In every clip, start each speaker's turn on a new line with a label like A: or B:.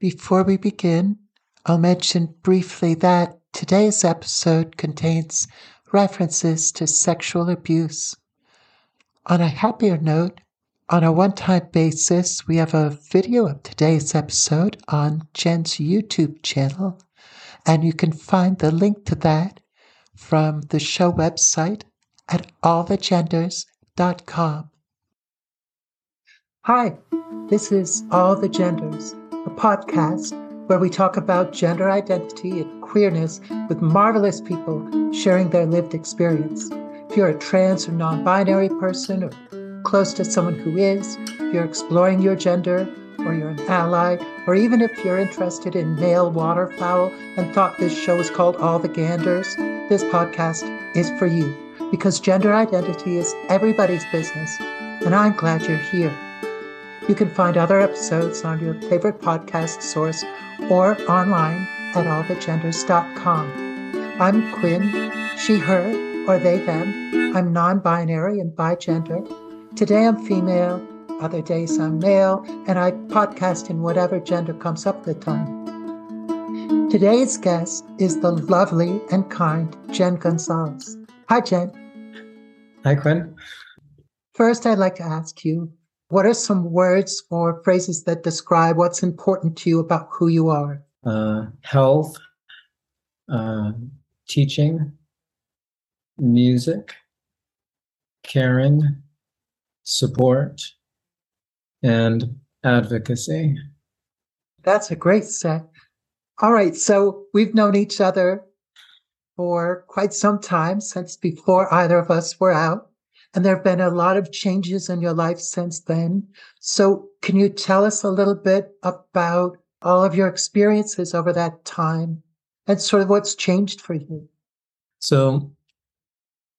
A: Before we begin, I'll mention briefly that today's episode contains references to sexual abuse. On a happier note, on a one time basis, we have a video of today's episode on Jen's YouTube channel, and you can find the link to that from the show website at allthegenders.com. Hi, this is All the Genders, a podcast where we talk about gender identity and queerness with marvelous people sharing their lived experience. If you're a trans or non binary person or close to someone who is, if you're exploring your gender, or you're an ally, or even if you're interested in male waterfowl and thought this show was called All the Ganders, this podcast is for you because gender identity is everybody's business, and I'm glad you're here. You can find other episodes on your favorite podcast source or online at allthegenders.com. I'm Quinn, she, her, or they, them. I'm non binary and bigender. Today I'm female, other days I'm male, and I podcast in whatever gender comes up the time. Today's guest is the lovely and kind Jen Gonzalez. Hi, Jen.
B: Hi, Quinn.
A: First, I'd like to ask you what are some words or phrases that describe what's important to you about who you are?
B: Uh, health, uh, teaching, music, caring, support, and advocacy.
A: That's a great set. All right, so we've known each other for quite some time since before either of us were out. And there have been a lot of changes in your life since then. So, can you tell us a little bit about all of your experiences over that time and sort of what's changed for you?
B: So,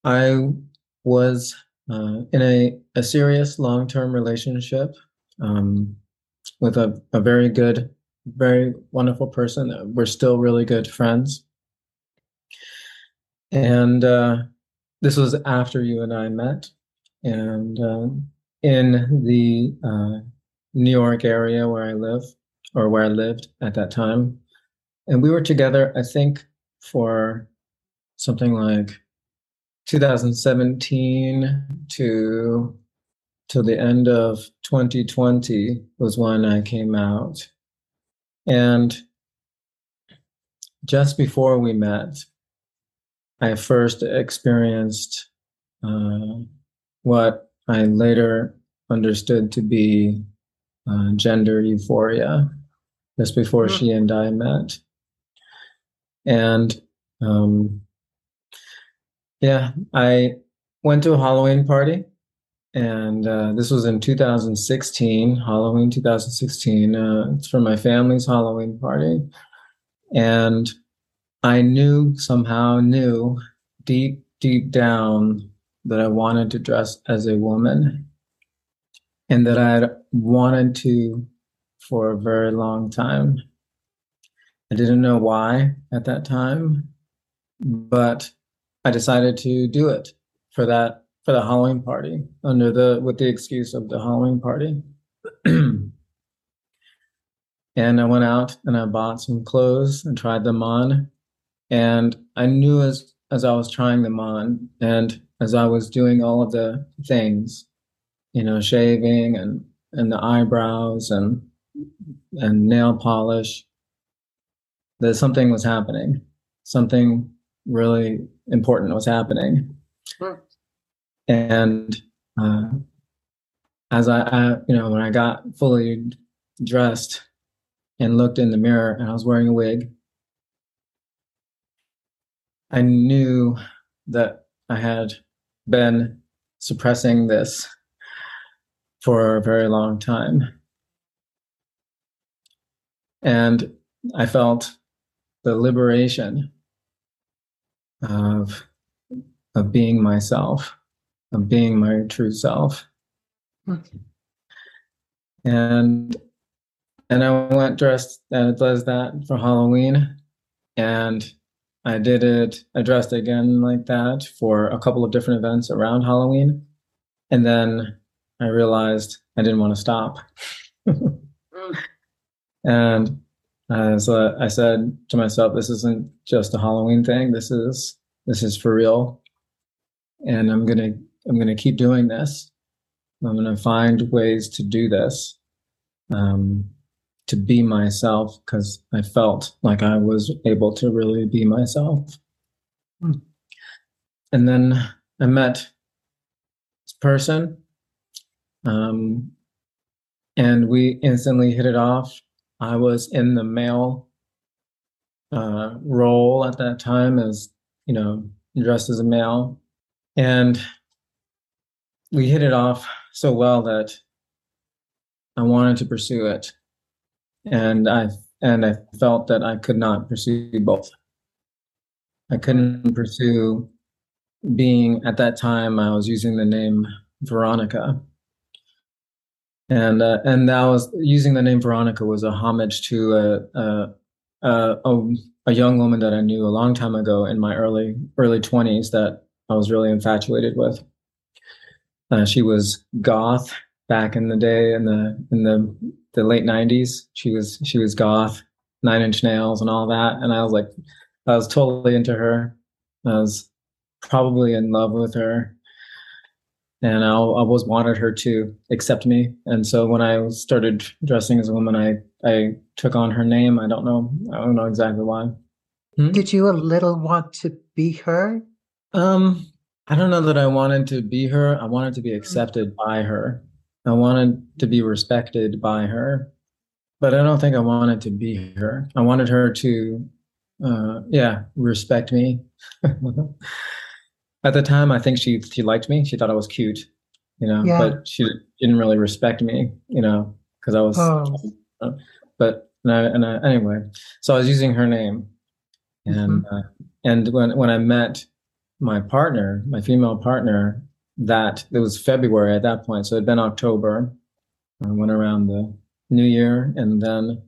B: I was uh, in a, a serious long term relationship um, with a, a very good, very wonderful person. We're still really good friends. And uh, this was after you and I met. And uh, in the uh, New York area where I live, or where I lived at that time. And we were together, I think, for something like 2017 to to the end of 2020 was when I came out. And just before we met, I first experienced uh, what I later understood to be uh, gender euphoria, just before mm-hmm. she and I met. And um, yeah, I went to a Halloween party, and uh, this was in 2016, Halloween 2016. Uh, it's for my family's Halloween party. And I knew somehow knew deep deep down that I wanted to dress as a woman and that I had wanted to for a very long time. I didn't know why at that time, but I decided to do it for that for the Halloween party under the with the excuse of the Halloween party. and I went out and I bought some clothes and tried them on and I knew as as I was trying them on and as I was doing all of the things, you know, shaving and and the eyebrows and and nail polish, that something was happening. Something really important was happening. Sure. And uh, as I, I, you know, when I got fully dressed and looked in the mirror and I was wearing a wig, I knew that I had been suppressing this for a very long time. And I felt the liberation of, of being myself, of being my true self. Okay. And and I went dressed as that for Halloween. And I did it, I dressed again like that for a couple of different events around Halloween. And then I realized I didn't want to stop. and Uh, so I said to myself, "This isn't just a Halloween thing. This is this is for real, and I'm gonna I'm gonna keep doing this. I'm gonna find ways to do this, um, to be myself because I felt like I was able to really be myself. Hmm. And then I met this person, um, and we instantly hit it off I was in the male uh, role at that time as, you know, dressed as a male. And we hit it off so well that I wanted to pursue it. And I and I felt that I could not pursue both. I couldn't pursue being at that time I was using the name Veronica and uh, and that was using the name Veronica was a homage to a, a a, a young woman that I knew a long time ago in my early early twenties that I was really infatuated with. Uh, she was goth back in the day in the in the the late nineties. She was she was goth, Nine Inch Nails, and all that. And I was like, I was totally into her. I was probably in love with her and I, I always wanted her to accept me. And so when I started dressing as a woman, I I took on her name. I don't know. I don't know exactly why.
A: Hmm? Did you a little want to be her?
B: Um, I don't know that I wanted to be her. I wanted to be accepted by her. I wanted to be respected by her, but I don't think I wanted to be her. I wanted her to, uh, yeah, respect me. At the time, I think she she liked me. She thought I was cute, you know, yeah. but she didn't really respect me, you know, because I was. Oh. But and I, and I, anyway, so I was using her name, and mm-hmm. uh, and when when I met my partner, my female partner, that it was February at that point, so it'd been October. I went around the New Year, and then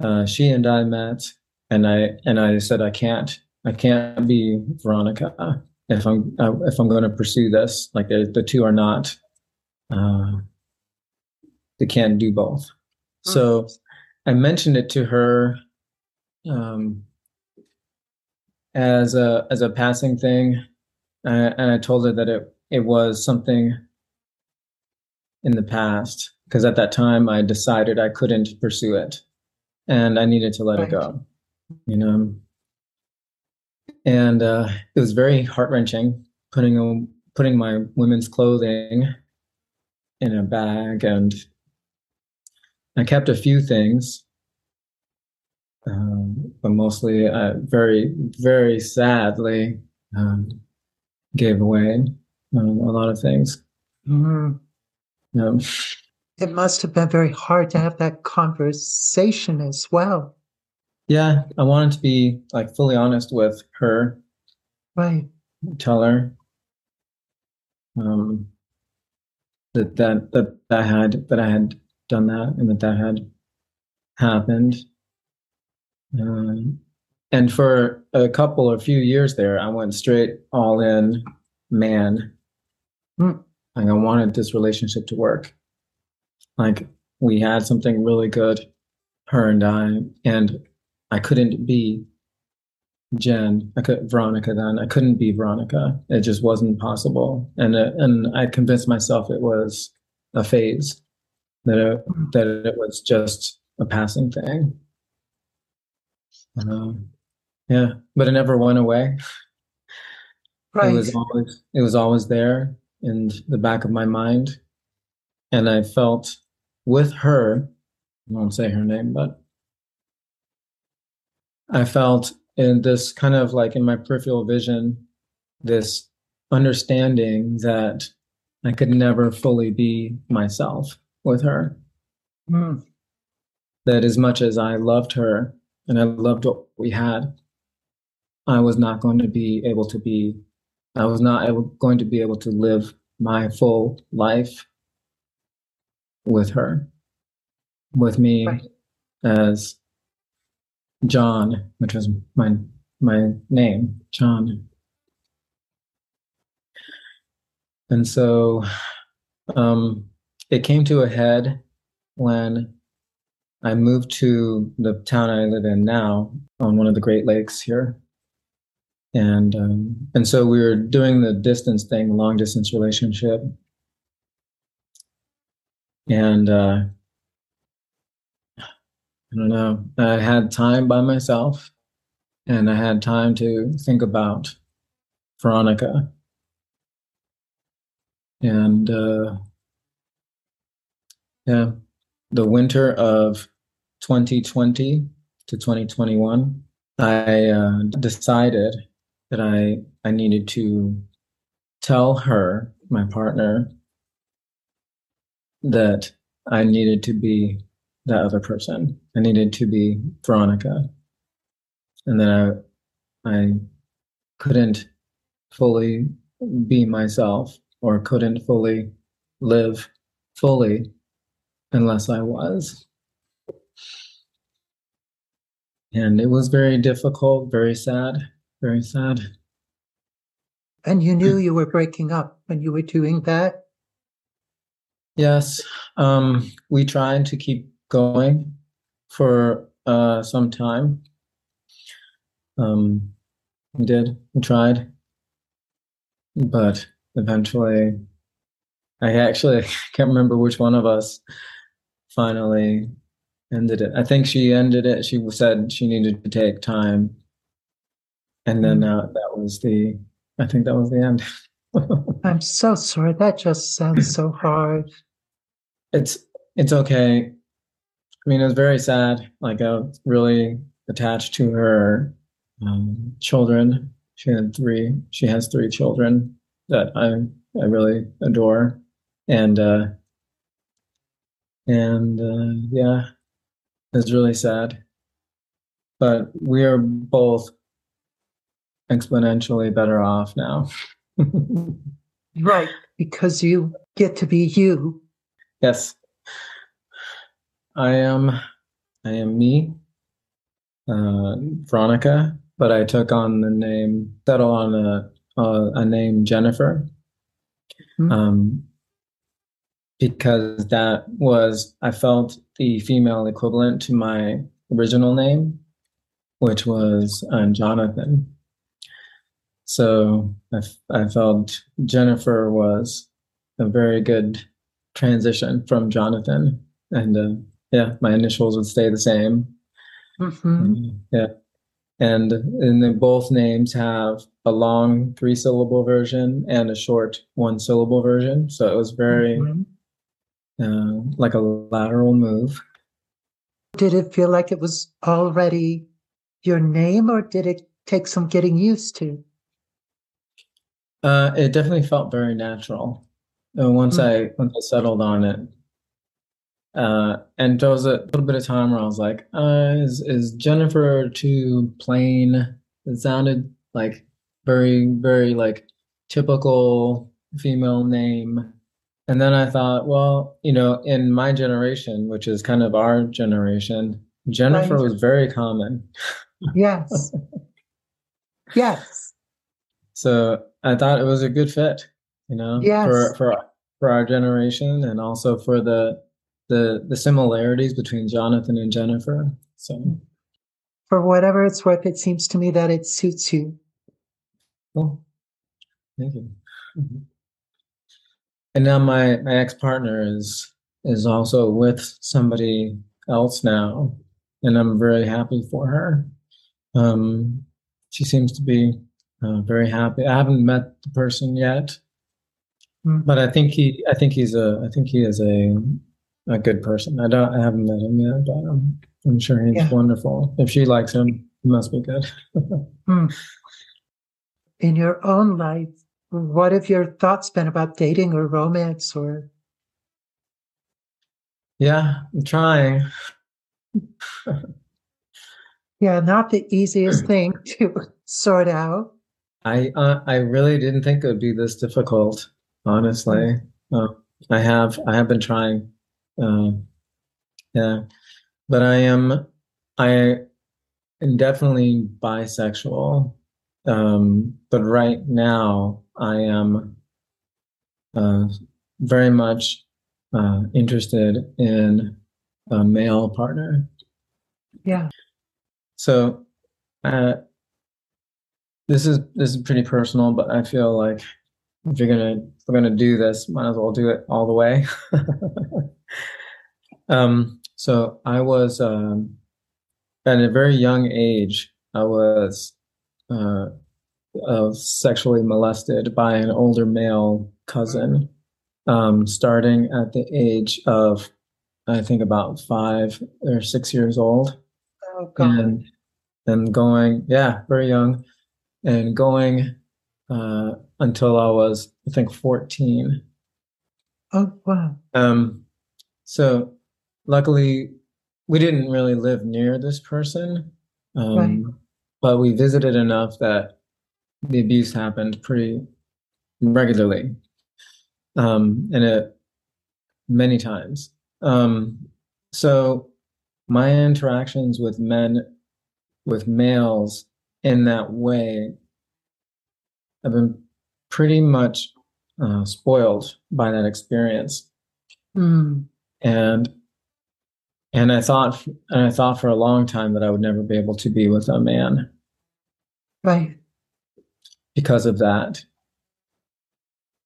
B: uh, she and I met, and I and I said I can't I can't be Veronica if I'm uh, if I'm going to pursue this. Like the, the two are not, uh, they can't do both. Mm-hmm. So I mentioned it to her um, as a as a passing thing, uh, and I told her that it it was something in the past because at that time I decided I couldn't pursue it, and I needed to let right. it go. You know, and uh, it was very heart wrenching putting putting my women's clothing in a bag, and I kept a few things, um, but mostly, uh, very very sadly, um, gave away um, a lot of things. Mm-hmm.
A: Um, it must have been very hard to have that conversation as well.
B: Yeah, I wanted to be like fully honest with her.
A: Right.
B: Tell her um, that that that I had that I had done that and that that had happened. Um, and for a couple or few years there, I went straight all in man. Mm. Like I wanted this relationship to work. Like we had something really good, her and I, and I couldn't be Jen. I could Veronica then. I couldn't be Veronica. It just wasn't possible. And uh, and I convinced myself it was a phase, that it, that it was just a passing thing. Um, yeah, but it never went away. Right. It was always it was always there in the back of my mind, and I felt with her. I won't say her name, but I felt in this kind of like in my peripheral vision, this understanding that I could never fully be myself with her. Mm. That as much as I loved her and I loved what we had, I was not going to be able to be, I was not able, going to be able to live my full life with her, with me right. as John, which was my my name, John. And so um, it came to a head when I moved to the town I live in now on one of the Great Lakes here. And um, and so we were doing the distance thing, the long distance relationship. And uh, I don't know, I had time by myself and I had time to think about Veronica. And uh, yeah, the winter of 2020 to 2021, I uh, decided that I I needed to tell her, my partner, that I needed to be that other person. I needed to be Veronica, and that I I couldn't fully be myself or couldn't fully live fully unless I was. And it was very difficult, very sad, very sad.
A: And you knew you were breaking up when you were doing that?
B: Yes. Um, we tried to keep going for uh, some time. Um, we did, we tried. But eventually, I actually can't remember which one of us finally ended it. I think she ended it. She said she needed to take time, and then uh, that was the. I think that was the end.
A: I'm so sorry. That just sounds so hard.
B: It's it's okay. I mean, it was very sad. Like I was really attached to her um, children. She had three. She has three children that I I really adore, and uh, and uh, yeah, it's really sad. But we are both exponentially better off now.
A: right, because you get to be you.
B: Yes. I am I am me, uh, Veronica, but I took on the name, settle on a, a, a name Jennifer. Mm-hmm. Um, because that was I felt the female equivalent to my original name, which was uh, Jonathan. So I, I felt Jennifer was a very good transition from Jonathan, and uh, yeah, my initials would stay the same. Mm-hmm. Yeah, and and then both names have a long three syllable version and a short one syllable version. So it was very mm-hmm uh, like a lateral move.
A: Did it feel like it was already your name, or did it take some getting used to?
B: Uh, it definitely felt very natural. And once mm-hmm. I once I settled on it, uh, and there was a little bit of time where I was like, uh, "Is is Jennifer too plain?" It sounded like very very like typical female name and then I thought, well, you know, in my generation, which is kind of our generation, Jennifer right. was very common.
A: Yes. yes.
B: So I thought it was a good fit, you know,
A: yes.
B: for for for our generation and also for the the the similarities between Jonathan and Jennifer. So
A: for whatever it's worth, it seems to me that it suits you.
B: Well, thank you. Mm-hmm and now my my ex partner is is also with somebody else now, and I'm very happy for her. Um, she seems to be uh, very happy. I haven't met the person yet, mm-hmm. but I think he I think he's a I think he is a a good person. I don't I haven't met him yet, but I'm, I'm sure he's yeah. wonderful. If she likes him, he must be good.
A: mm. In your own life, what have your thoughts been about dating or romance or?
B: Yeah, I'm trying.
A: yeah, not the easiest thing to sort out.
B: I uh, I really didn't think it would be this difficult. Honestly, uh, I have I have been trying. Uh, yeah, but I am I am definitely bisexual. Um, but right now, I am uh, very much uh, interested in a male partner.
A: Yeah.
B: So, uh, this is this is pretty personal, but I feel like if you're gonna if we're gonna do this, might as well do it all the way. um, so I was um, at a very young age. I was uh, uh, sexually molested by an older male cousin, um, starting at the age of I think about five or six years old.
A: Oh, God.
B: And and going, yeah, very young, and going uh, until I was, I think, 14.
A: Oh, wow.
B: Um, so luckily, we didn't really live near this person, um,
A: Right.
B: but we visited enough that the abuse happened pretty regularly, um, and it many times. Um, so my interactions with men, with males in that way, I've been pretty much uh, spoiled by that experience
A: Mm,
B: and and I thought and I thought for a long time that I would never be able to be with a man
A: right.
B: because of that.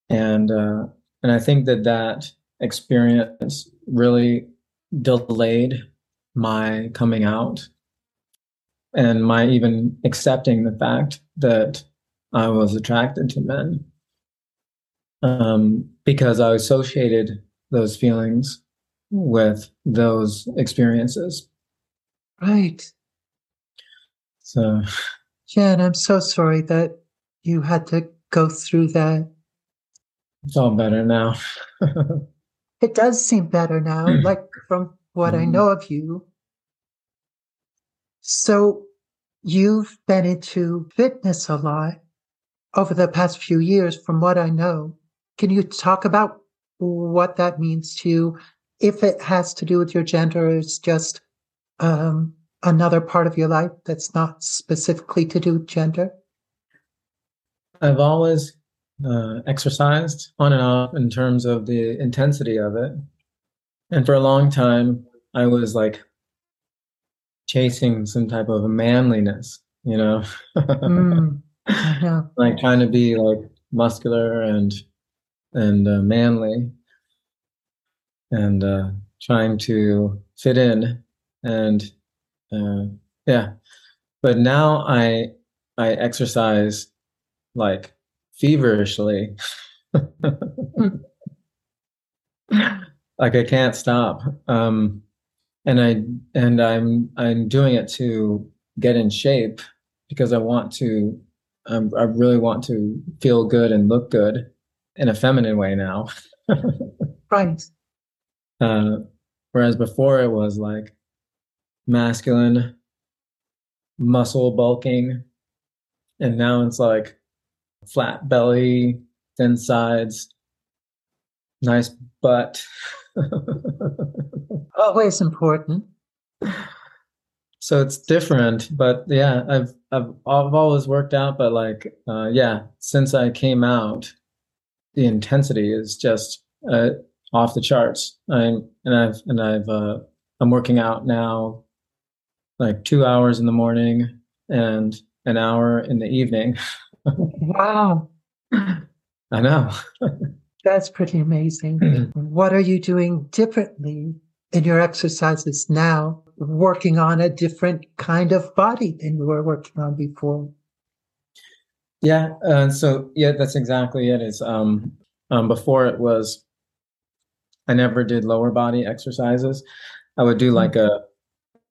B: And uh, and I think that that experience really delayed my coming out and my even accepting the fact that I was attracted to men um, because I associated those feelings with those experiences.
A: Right.
B: So
A: Jen, I'm so sorry that you had to go through that.
B: it's all better now.
A: It does seem better now, like from what I
B: Mhm.
A: know of you. So you've been into fitness a lot over the past few years, from what I know. Can you talk about what that means to you? If it has to do with your gender, it's just um, another part of your life that's not specifically to do with gender?
B: I've always uh, exercised on and off in terms of the intensity of it. And for a long time, I was like chasing some type of manliness, you know,
A: Mm,
B: like trying to be like muscular and and uh, manly and uh, trying to fit in and uh, yeah. But now i i exercise like feverishly. Like i can't stop. Um and i and i'm i'm doing it to get in shape because i want to um, i really want to feel good and look good in a feminine way now
A: Right.
B: uh, whereas before it was like masculine muscle bulking and now it's like flat belly thin sides nice butt
A: Always important.
B: so it's different but yeah i've i've, I've always worked out but like uh, yeah since i came out the intensity is just uh, off the charts i'm and i've and i've uh, i'm working out now like two hours in the morning and an hour in the evening
A: Wow.
B: i know
A: That's pretty amazing. what are you doing differently in your exercises now, working on a different kind of body than you were working on before?
B: Yeah, uh, so yeah, that's exactly it. Is um, um, before it was, I never did lower body exercises. I would do like a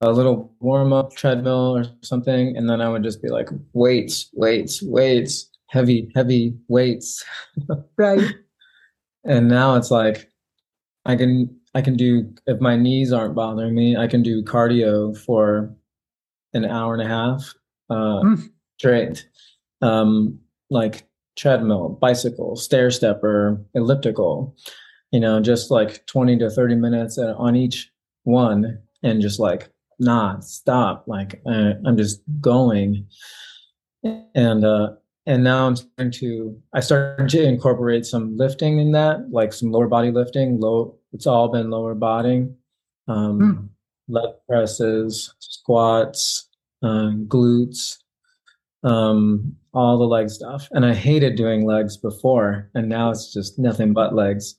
B: a little warm up treadmill or something, and then I would just be like weights, weights, weights, heavy, heavy weights.
A: Right.
B: And now it's like I can I can do if my knees aren't bothering me, I can do cardio for an hour and a half uh,
A: Mm.
B: straight, um, like treadmill, bicycle, stair stepper, elliptical. You know, just like twenty to thirty minutes on each one, and just like not stop. Like uh, I'm just going, and uh, and now I'm starting to I started to incorporate some lifting in that, like some lower body lifting. Low, it's all been lower body, um, mm. leg presses, squats, um, glutes, um, all the leg stuff. And I hated doing legs before, and now it's just nothing but legs.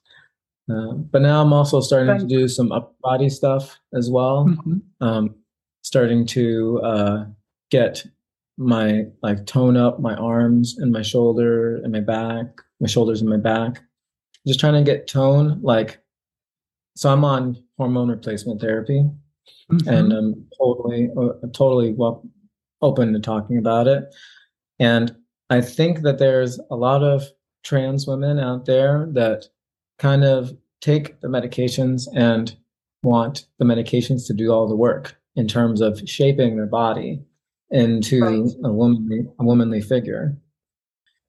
B: Uh, but now I'm also starting right. to do some upper body stuff as well. Mm-hmm. Um, starting to uh, get my like tone up my arms and my shoulder and my back, my shoulders and my back. Just trying to get tone. Like, so I'm on hormone replacement therapy, mm-hmm. and I'm totally, uh, totally well open to talking about it. And I think that there's a lot of trans women out there that kind of take the medications and want the medications to do all the work in terms of shaping their body into right. a womanly a womanly figure.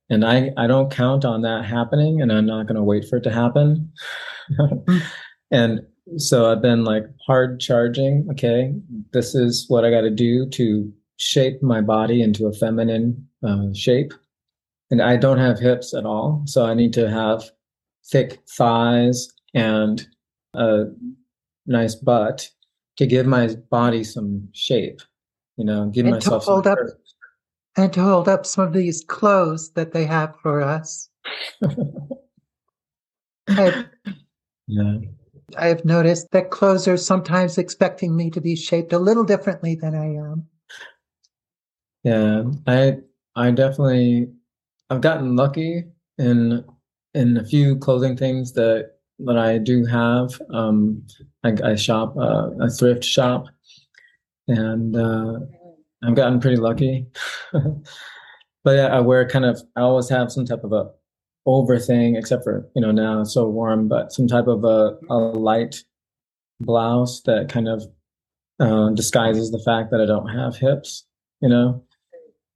B: And I, I don't count on that happening and I'm not going to wait for it to happen. And so I've been like hard charging. Okay, this is what I got to do to shape my body into a feminine uh, shape. And I don't have hips at all. So I need to have thick thighs and a nice butt to give my body some shape, you know, give
A: and
B: myself
A: to hold up and to hold up some of these clothes that they have for us. I, yeah. I have noticed that clothes are sometimes expecting me to be shaped a little differently than I am.
B: Yeah, I I definitely I've gotten lucky in in a few clothing things that that I do have. Um, I, I shop uh, a thrift shop, and uh, I've gotten pretty lucky. but yeah, I wear kind of. I always have some type of a over thing, except for you know now it's so warm, but some type of a, a light blouse that kind of uh, disguises the fact that I don't have hips. You know,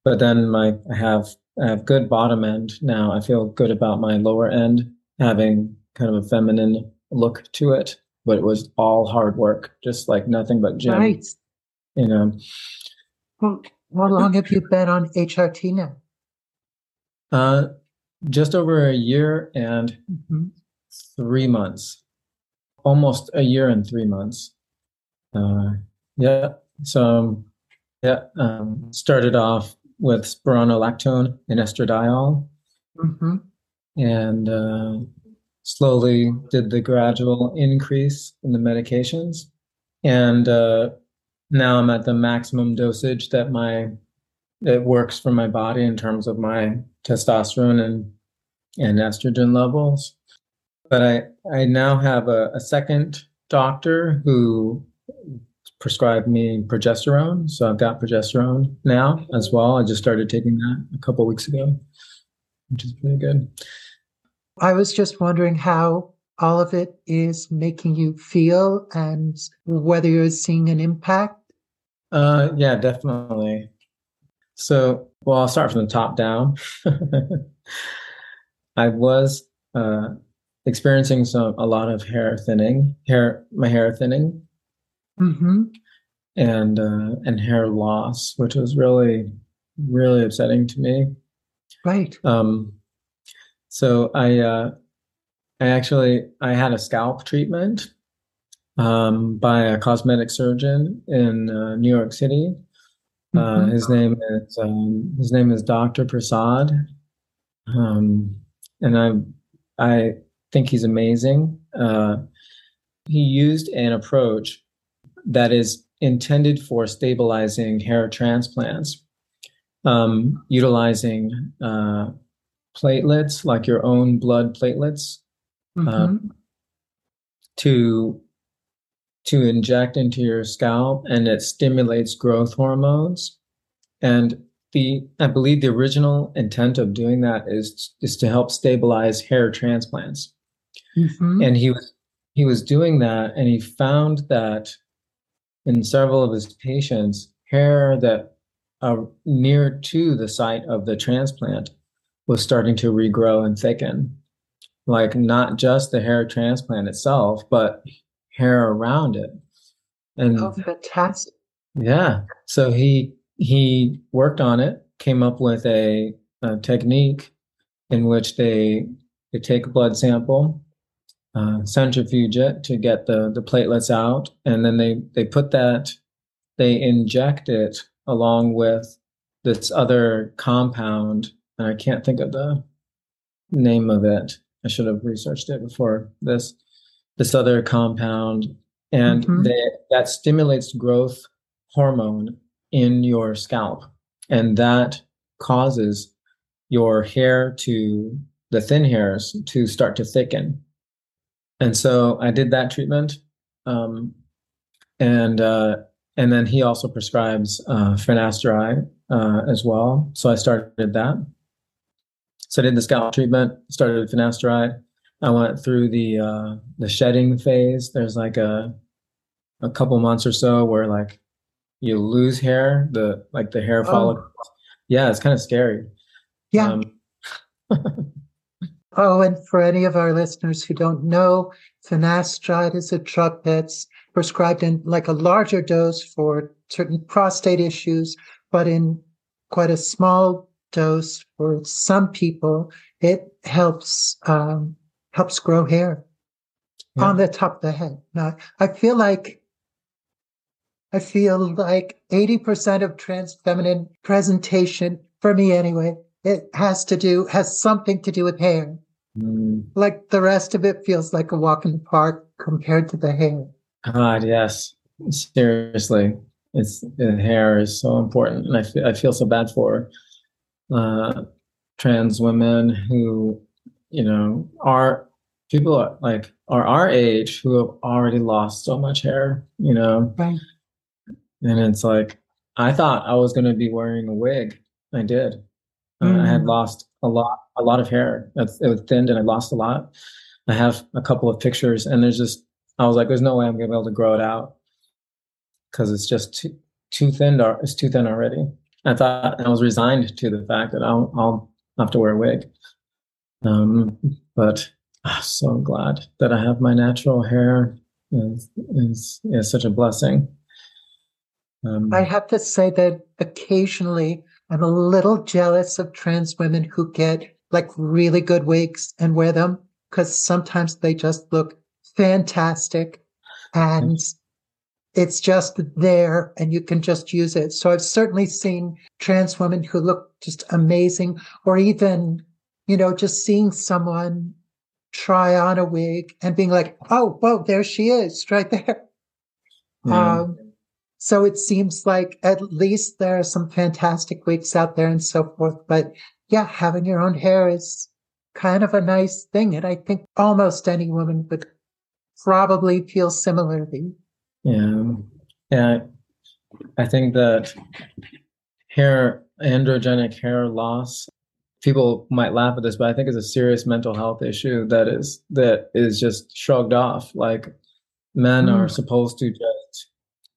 B: but then my I have I have good bottom end now. I feel good about my lower end having kind of a feminine look to it, but it was all hard work, just like nothing but gym. Right. You know.
A: Well, how long have you been on HRT now?
B: Uh, just over a year and mm-hmm. three months, almost a year and three months. Uh, yeah. So, yeah, um, started off with spironolactone and estradiol. Mm-hmm. And uh, slowly did the gradual increase in the medications. And uh, now I'm at the maximum dosage that my it works for my body in terms of my testosterone and and estrogen levels. But I I now have a, a second doctor who prescribed me progesterone. So I've got progesterone now as well. I just started taking that a couple weeks ago, which is pretty good.
A: I was just wondering how all of it is making you feel and whether you're seeing an impact.
B: Uh, yeah, definitely. So, well, I'll start from the top down. I was uh, experiencing some a lot of hair thinning, hair my hair thinning, mm-hmm. and uh, and hair loss, which was really really upsetting to me.
A: Right.
B: Um, so I uh, I actually I had a scalp treatment um, by a cosmetic surgeon in uh, New York City. Uh, mm-hmm. His name is um, his name is Dr. Prasad, um, and I I think he's amazing. Uh, he used an approach that is intended for stabilizing hair transplants, um, utilizing uh, platelets, like your own blood platelets, mm-hmm. um, to to inject into your scalp, and it stimulates growth hormones. And the I believe the original intent of doing that is is to help stabilize hair transplants. Mm-hmm. And he was he was doing that, and he found that in several of his patients, hair that are near to the site of the transplant was starting to regrow and thicken. Like not just the hair transplant itself, but hair around it.
A: And oh, fantastic.
B: Yeah. So he he worked on it, came up with a, a technique in which they they take a blood sample uh, centrifuge it to get the the platelets out, and then they they put that they inject it along with this other compound, and I can't think of the name of it. I should have researched it before this. This other compound, and mm-hmm. they, that stimulates growth hormone in your scalp, and that causes your hair to the thin hairs to start to thicken. And so I did that treatment, um, and uh, and then he also prescribes uh, finasteride uh, as well. So I started that. So I did the scalp treatment, started finasteride. I went through the uh, the shedding phase. There's like a a couple months or so where like you lose hair, the like the hair follicles. Oh. Yeah, it's kind of scary.
A: Yeah. Um, oh, and for any of our listeners who don't know, finasteride is a drug that's prescribed in like a larger dose for certain prostate issues, but in quite a small dose for some people, it helps um, helps grow hair yeah. on the top of the head. Now, I feel like I feel like 80% of trans feminine presentation, for me anyway, it has to do, has something to do with hair. Mm. Like the rest of it feels like a walk in the park compared to the hair.
B: God, yes. Seriously. It's the hair is so important. And I feel, I feel so bad for uh, trans women who, you know, are people are, like are our age who have already lost so much hair, you know.
A: Right.
B: And it's like I thought I was going to be wearing a wig. I did. Mm. Uh, I had mm. lost a lot, a lot of hair. It, it was thinned, and I lost a lot. I have a couple of pictures, and there's just I was like, "There's no way I'm going to be able to grow it out because it's just too too thin. It's too thin already." I thought I was resigned to the fact that I'll, I'll have to wear a wig. Um, but I'm so glad that I have my natural hair. Is is, is such a blessing.
A: Um, I have to say that occasionally I'm a little jealous of trans women who get like really good wigs and wear them because sometimes they just look fantastic and it's just there and you can just use it. So I've certainly seen trans women who look just amazing or even, you know, just seeing someone try on a wig and being like, oh, whoa, there she is right there. Yeah. Um, so it seems like at least there are some fantastic wigs out there and so forth. But yeah, having your own hair is kind of a nice thing. And I think almost any woman would probably feel similarly.
B: Yeah. Yeah. I think that hair, androgenic hair loss, people might laugh at this, but I think it's a serious mental health issue that is, that is just shrugged off. Like men mm. are supposed to just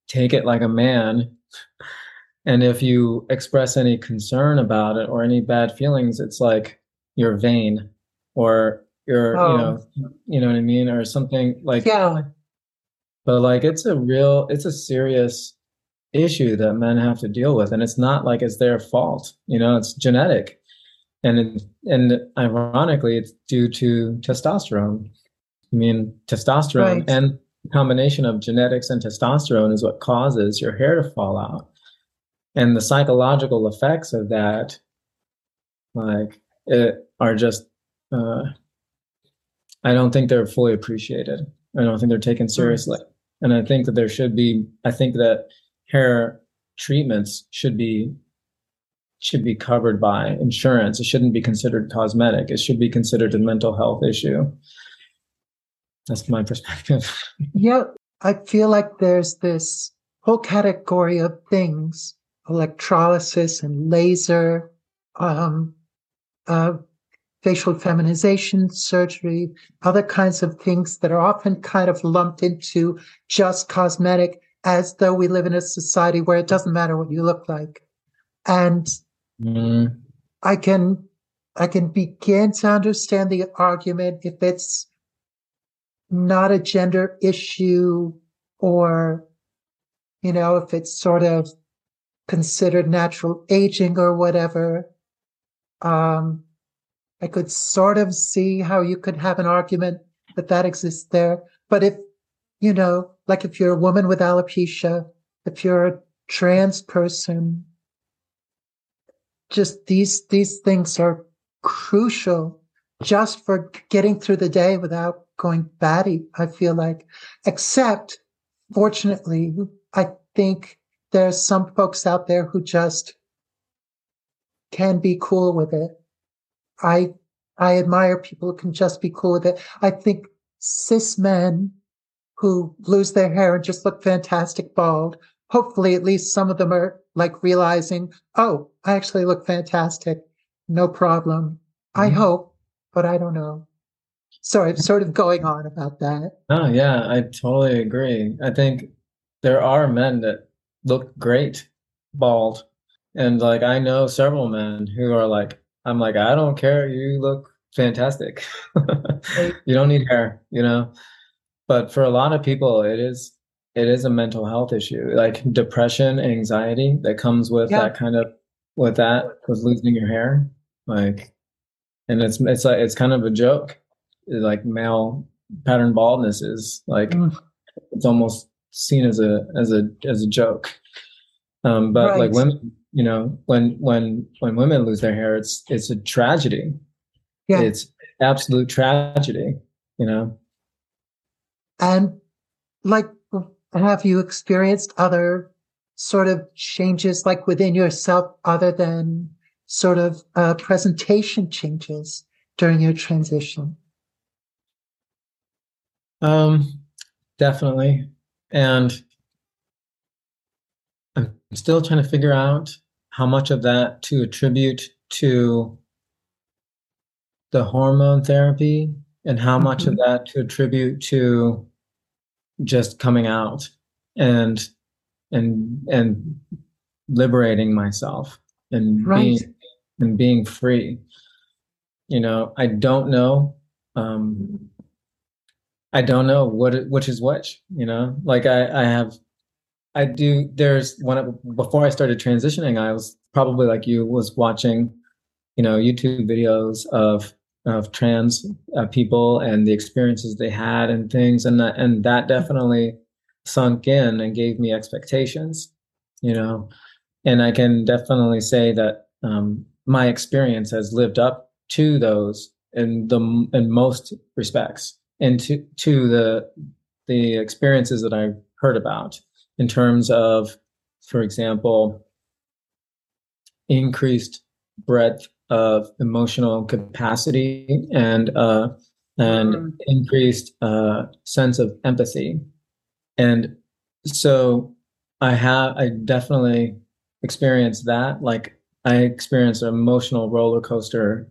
B: take it like a man. And if you express any concern about it or any bad feelings, it's like you're vain or you're, oh. you know, you know what I mean? Or something like,
A: yeah.
B: But like, it's a real, it's a serious issue that men have to deal with. And it's not like it's their fault, you know, it's genetic. And, it, and ironically, it's due to testosterone. I mean, testosterone right. and combination of genetics and testosterone is what causes your hair to fall out. And the psychological effects of that, like, it are just, uh, I don't think they're fully appreciated. I don't think they're taken seriously. And I think that there should be, I think that hair treatments should be should be covered by insurance. It shouldn't be considered cosmetic. It should be considered a mental health issue. That's my perspective.
A: yeah, I feel like there's this whole category of things electrolysis and laser, um, uh, facial feminization surgery, other kinds of things that are often kind of lumped into just cosmetic as though we live in a society where it doesn't matter what you look like. And mm. I can I can begin to understand the argument if it's not a gender issue or, you know, if it's sort of considered natural aging or whatever. Um, I could sort of see how you could have an argument that that exists there. But if, you know, like if you're a woman with alopecia, if you're a trans person, just these these things are crucial just for getting through the day without going batty, I feel like. Except, fortunately, I think there's some folks out there who just can be cool with it. I I admire people who can just be cool with it. I think cis men who lose their hair and just look fantastic bald, hopefully at least some of them are like realizing, oh, I actually look fantastic. No problem. Mm-hmm. I hope, but I don't know. Sorry, I'm sort of going on about that.
B: Oh yeah, I totally agree. I think there are men that look great bald. And like I know several men who are like, I'm like, I don't care, you look fantastic. you don't need hair, you know. But for a lot of people it is it is a mental health issue. Like depression, anxiety that comes with yeah. that kind of with that, with losing your hair. Like and it's it's like it's kind of a joke. Like male pattern baldness is like mm. it's almost seen as a as a as a joke. Um, but right. like women, you know, when when when women lose their hair, it's it's a tragedy. Yeah. It's absolute tragedy, you know.
A: And like have you experienced other sort of changes like within yourself other than sort of uh, presentation changes during your transition?
B: Um, definitely. And I'm still trying to figure out how much of that to attribute to the hormone therapy and how much mm-hmm. of that to attribute to just coming out and and and liberating myself and right. being and being free you know i don't know um I don't know what which is which. You know, like I I have I do. There's one before I started transitioning. I was probably like you was watching, you know, YouTube videos of of trans uh, people and the experiences they had and things, and that and that definitely sunk in and gave me expectations. You know, and I can definitely say that um, my experience has lived up to those in the in most respects and to to the the experiences that I've heard about in terms of, for example, increased breadth of emotional capacity and uh, and mm. increased uh, sense of empathy, and so I have I definitely experienced that. Like I experienced an emotional roller coaster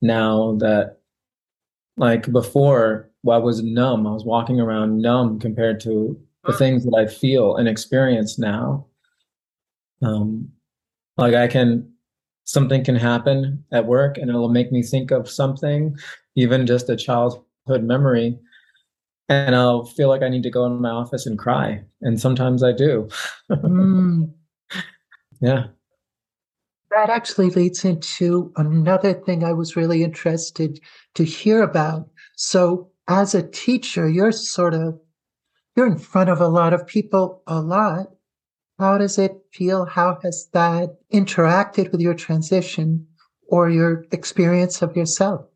B: now that like before, I was numb. I was walking around numb compared to the things that I feel and experience now. Um, like I can, something can happen at work and it'll make me think of something, even just a childhood memory. And I'll feel like I need to go in my office and cry. And sometimes I do. mm. Yeah
A: that actually leads into another thing I was really interested to hear about. So, as a teacher, you're sort of you're in front of a lot of people a lot. How does it feel? How has that interacted with your transition or your experience of yourself?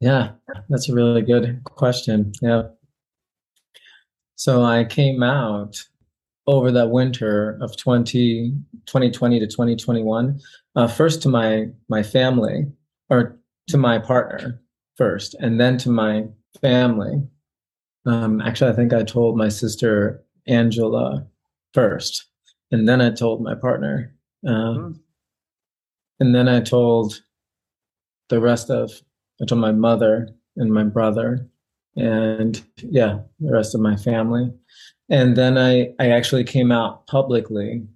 B: Yeah, that's a really good question. Yeah. So I came out over that winter of 20, 2020 to 2021 uh, first to my my family or to my partner first and then to my family um, actually i think i told my sister angela first and then i told my partner uh, mm. and then i told the rest of i told my mother and my brother and yeah the rest of my family and then I I actually came out publicly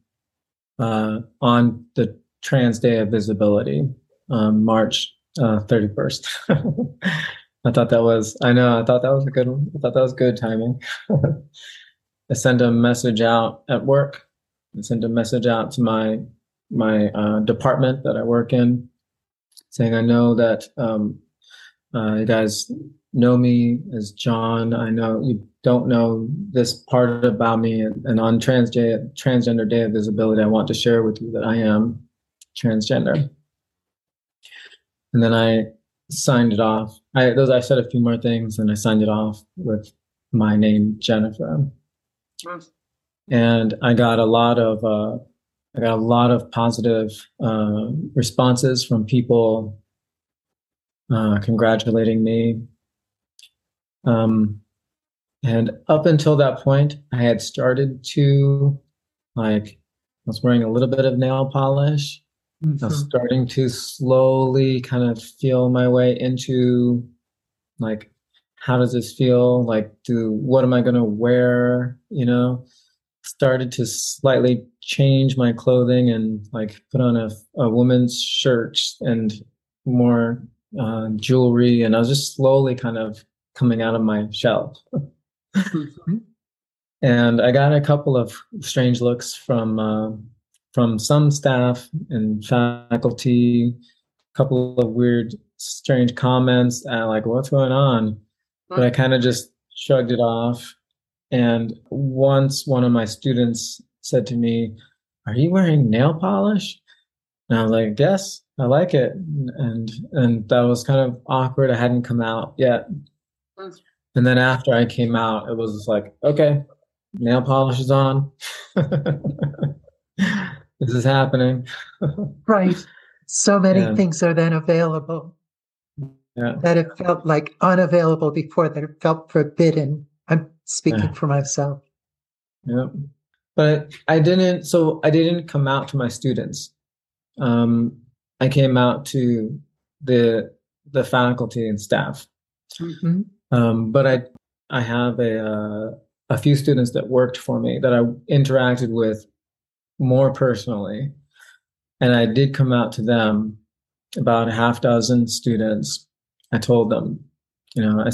B: uh, on the Trans Day of Visibility, um, March uh, first. I thought that was I know I thought that was a good one. I thought that was good timing. I sent a message out at work. I sent a message out to my my uh, department that I work in, saying I know that um, Uh, you guys know me as John. I know you don't know this part about me. And on Trans Day, Transgender Day of Visibility, I want to share with you that I am transgender. And then I signed it off. I those I said a few more things, and I signed it off with my name, Jennifer. And I got a lot of uh, I got a lot of positive uh, responses from people uh, congratulating me. Um, and up until that point, I had started to like, I was wearing a little bit of nail polish. Mm-hmm. I was starting to slowly kind of feel my way into like, how does this feel? Like, do what am I going to wear? You know, started to slightly change my clothing and like put on a, a woman's shirt and more uh, jewelry. And I was just slowly kind of coming out of my shell. Mm-hmm. And I got a couple of strange looks from uh, from some staff and faculty, a couple of weird, strange comments, and like, "What's going on?" But I kind of just shrugged it off. And once one of my students said to me, "Are you wearing nail polish?" And I was like, "Yes, I like it." And and that was kind of awkward. I hadn't come out yet. Mm. And then after I came out, it was just like, okay, nail polish is on. this is happening.
A: right. So many and, things are then available
B: yeah.
A: that it felt like unavailable before, that it felt forbidden. I'm speaking
B: yeah.
A: for myself.
B: Yeah. But I didn't, so I didn't come out to my students. Um, I came out to the the faculty and staff.
A: Mm-hmm.
B: Um, but I I have a uh, a few students that worked for me that I interacted with more personally, and I did come out to them. About a half dozen students. I told them, you know, I,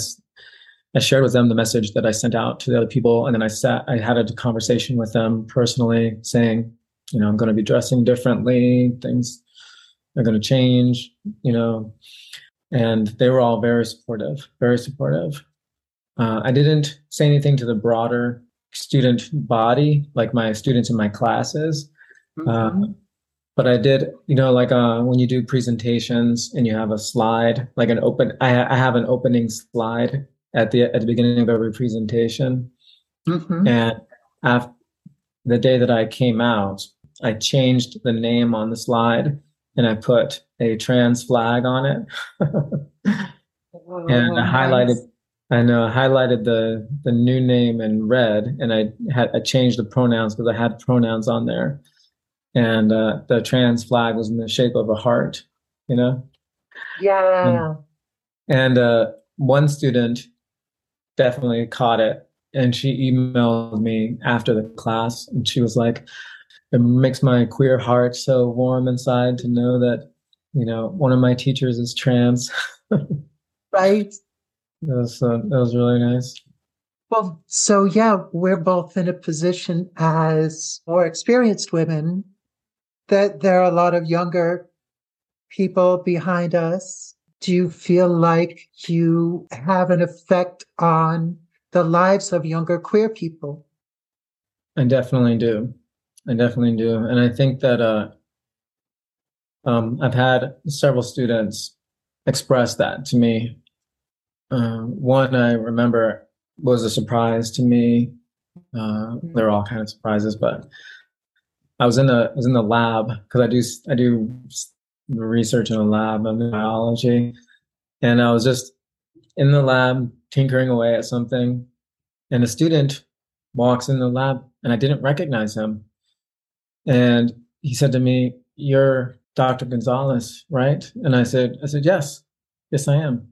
B: I shared with them the message that I sent out to the other people, and then I sat. I had a conversation with them personally, saying, you know, I'm going to be dressing differently. Things are going to change. You know, and they were all very supportive, very supportive. Uh, I didn't say anything to the broader student body, like my students in my classes. Mm-hmm. Uh, but I did, you know, like uh, when you do presentations and you have a slide, like an open, I, I have an opening slide at the at the beginning of every presentation,
A: mm-hmm.
B: and after the day that I came out, I changed the name on the slide and I put a trans flag on it. and I highlighted I know I highlighted the the new name in red and I had I changed the pronouns because I had pronouns on there. And uh, the trans flag was in the shape of a heart, you know?
A: Yeah.
B: And, and uh, one student definitely caught it and she emailed me after the class and she was like it makes my queer heart so warm inside to know that you know one of my teachers is trans
A: right
B: that was, uh, that was really nice
A: well so yeah we're both in a position as more experienced women that there are a lot of younger people behind us do you feel like you have an effect on the lives of younger queer people
B: i definitely do I definitely do, and I think that uh, um, I've had several students express that to me. Uh, one I remember was a surprise to me. Uh, they're all kind of surprises, but I was in the I was in the lab because I do I do research in a lab in biology, and I was just in the lab tinkering away at something, and a student walks in the lab, and I didn't recognize him. And he said to me, You're Dr. Gonzalez, right? And I said, I said, Yes, yes, I am.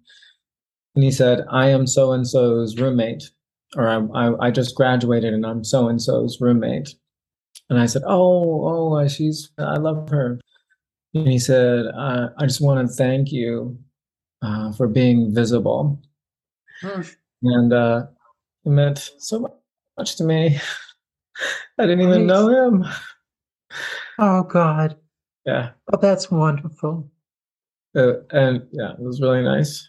B: And he said, I am so and so's roommate, or I, I, I just graduated and I'm so and so's roommate. And I said, Oh, oh, she's, I love her. And he said, uh, I just want to thank you uh, for being visible.
A: Mm.
B: And uh, it meant so much to me. I didn't even know him.
A: Oh God.
B: Yeah.
A: Oh, that's wonderful.
B: Uh, and yeah, it was really nice.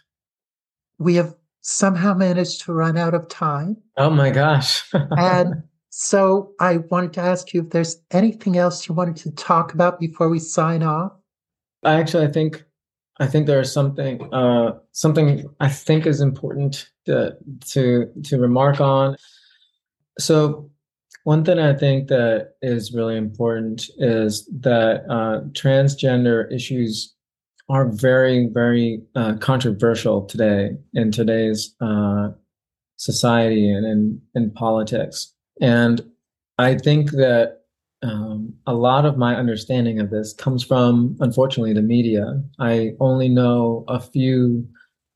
A: we have somehow managed to run out of time.
B: Oh my gosh.
A: and so I wanted to ask you if there's anything else you wanted to talk about before we sign off.
B: I actually, I think, I think there's something, uh, something I think is important to to to remark on. So, one thing I think that is really important is that uh, transgender issues are very, very uh, controversial today in today's uh, society and in, in politics. And I think that um, a lot of my understanding of this comes from, unfortunately, the media. I only know a few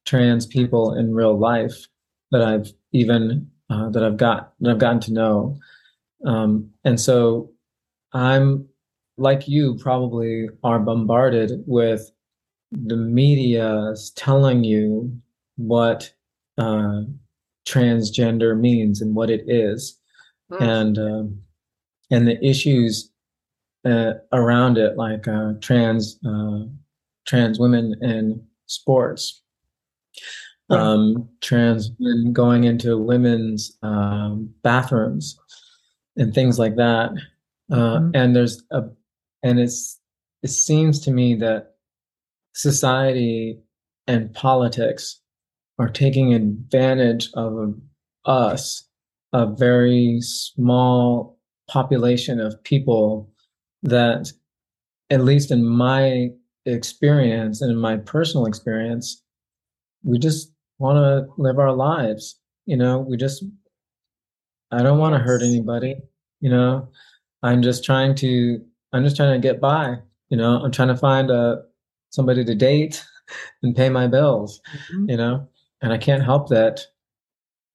B: trans people in real life that I've even uh, that I've got that I've gotten to know, um, and so I'm like you probably are bombarded with the media telling you what uh, transgender means and what it is, mm. and um, and the issues uh, around it, like uh, trans uh, trans women in sports, um, trans men going into women's um, bathrooms, and things like that. Uh, mm-hmm. And there's a, and it's it seems to me that society and politics are taking advantage of us, a very small population of people that, at least in my experience and in my personal experience, we just want to live our lives. You know, we just, I don't want to hurt anybody. You know, I'm just trying to, I'm just trying to get by. You know, I'm trying to find a, somebody to date and pay my bills, mm-hmm. you know? And I can't help that,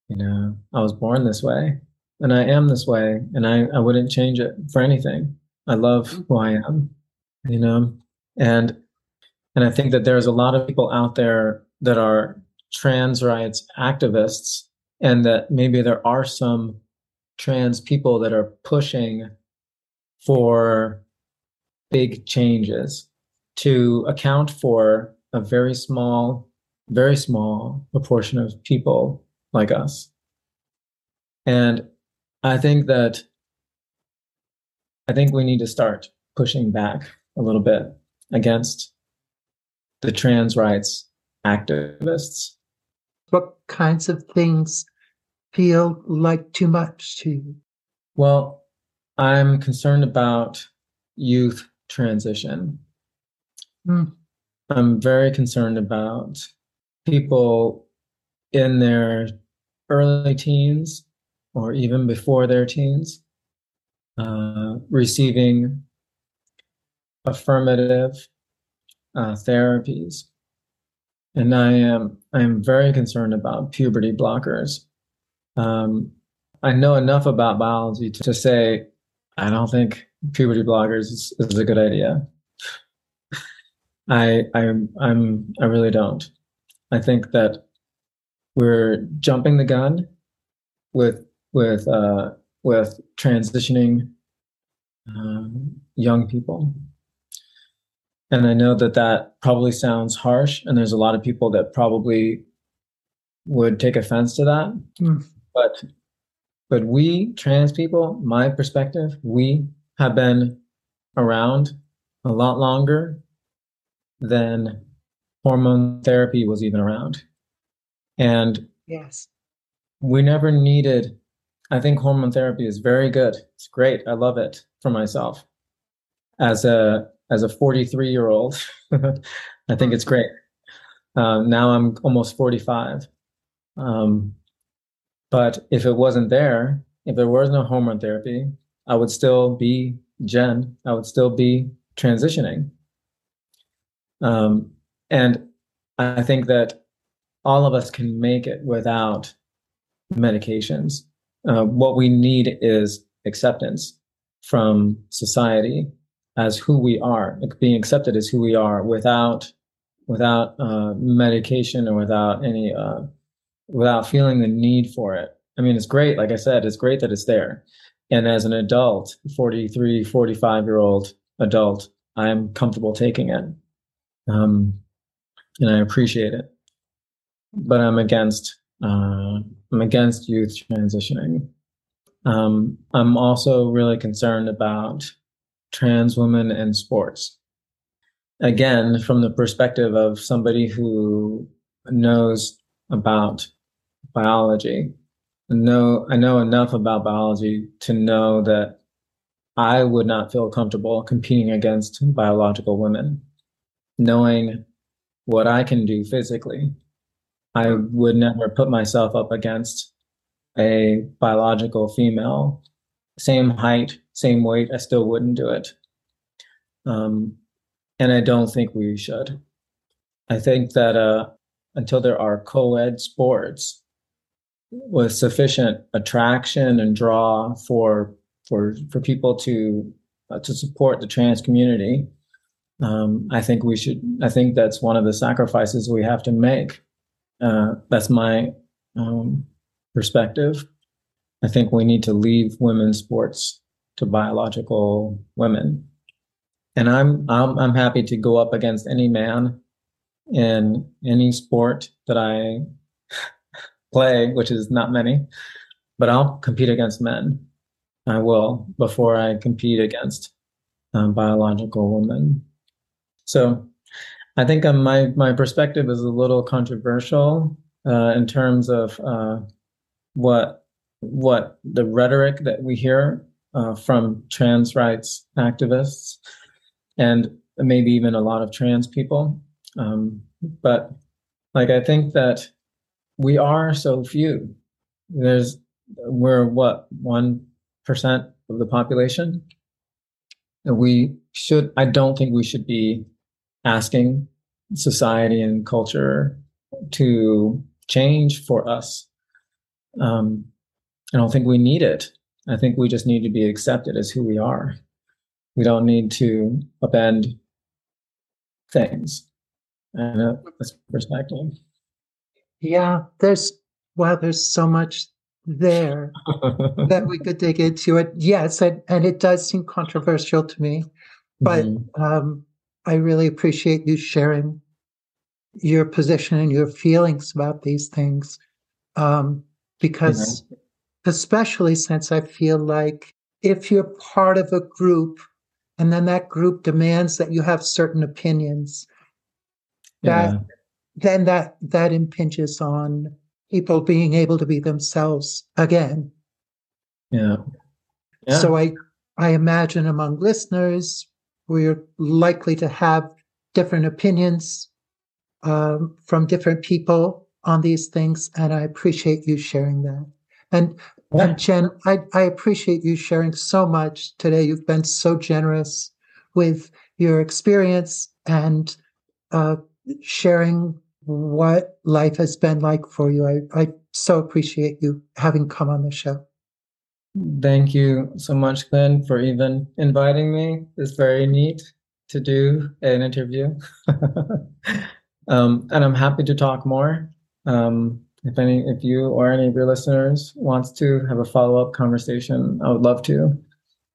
B: you know, I was born this way and I am this way and I, I wouldn't change it for anything. I love mm-hmm. who I am, you know? And and I think that there's a lot of people out there that are trans rights activists and that maybe there are some trans people that are pushing for big changes to account for a very small, very small proportion of people like us. And I think that I think we need to start pushing back a little bit against the trans rights activists.
A: What kinds of things feel like too much to you?
B: Well, I'm concerned about youth transition. Mm. I'm very concerned about people in their early teens or even before their teens uh, receiving affirmative uh, therapies. And I am I am very concerned about puberty blockers. Um, I know enough about biology to, to say I don't think puberty blockers is, is a good idea. I I'm I'm I really don't. I think that we're jumping the gun with with uh, with transitioning um, young people, and I know that that probably sounds harsh, and there's a lot of people that probably would take offense to that. Mm. But but we trans people, my perspective, we have been around a lot longer than hormone therapy was even around. And
A: yes,
B: we never needed, I think hormone therapy is very good. It's great. I love it for myself. As a as a 43 year old, I think it's great. Uh, now I'm almost 45. Um, but if it wasn't there, if there was no hormone therapy, I would still be Jen. I would still be transitioning. Um, and I think that all of us can make it without medications. Uh, what we need is acceptance from society as who we are, like being accepted as who we are without without uh, medication or without any uh, without feeling the need for it. I mean, it's great. Like I said, it's great that it's there. And as an adult, 43, 45 year old adult, I'm comfortable taking it um, and I appreciate it. But I'm against uh, I'm against youth transitioning. Um, I'm also really concerned about trans women in sports. Again, from the perspective of somebody who knows about biology, know I know enough about biology to know that I would not feel comfortable competing against biological women, knowing what I can do physically. I would never put myself up against a biological female, same height, same weight. I still wouldn't do it. Um, and I don't think we should. I think that uh, until there are co ed sports with sufficient attraction and draw for for for people to uh, to support the trans community. Um, I think we should. I think that's one of the sacrifices we have to make. Uh, that's my um, perspective. I think we need to leave women's sports to biological women, and I'm I'm I'm happy to go up against any man in any sport that I play, which is not many, but I'll compete against men. I will before I compete against um, biological women. So I think um, my my perspective is a little controversial uh, in terms of uh, what what the rhetoric that we hear uh, from trans rights activists and maybe even a lot of trans people. Um, but like I think that we are so few. There's we're what one percent of the population. We should, I don't think we should be asking society and culture to change for us. Um, I don't think we need it. I think we just need to be accepted as who we are. We don't need to upend things. And that's perspective.
A: Yeah, there's well, there's so much there that we could dig into it. Yes, and, and it does seem controversial to me, but mm-hmm. um, I really appreciate you sharing your position and your feelings about these things. Um, because, mm-hmm. especially since I feel like if you're part of a group and then that group demands that you have certain opinions, that yeah. then that that impinges on people being able to be themselves again.
B: Yeah. yeah.
A: So I I imagine among listeners we're likely to have different opinions um, from different people on these things, and I appreciate you sharing that. And yeah. and Jen, I, I appreciate you sharing so much today. You've been so generous with your experience and uh, sharing what life has been like for you. I, I so appreciate you having come on the show.
B: Thank you so much, Glenn, for even inviting me. It's very neat to do an interview. um, and I'm happy to talk more. Um, if any, if you or any of your listeners wants to have a follow up conversation, I would love to.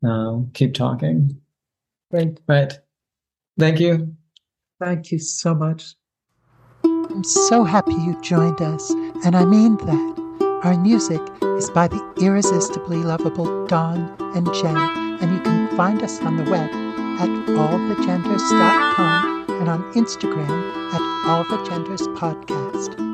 B: Uh, keep talking.
A: Great.
B: Right. Thank you.
A: Thank you so much. I'm so happy you joined us, and I mean that. Our music is by the irresistibly lovable Don and Jen, and you can find us on the web at allthegenders.com and on Instagram at allthegenderspodcast.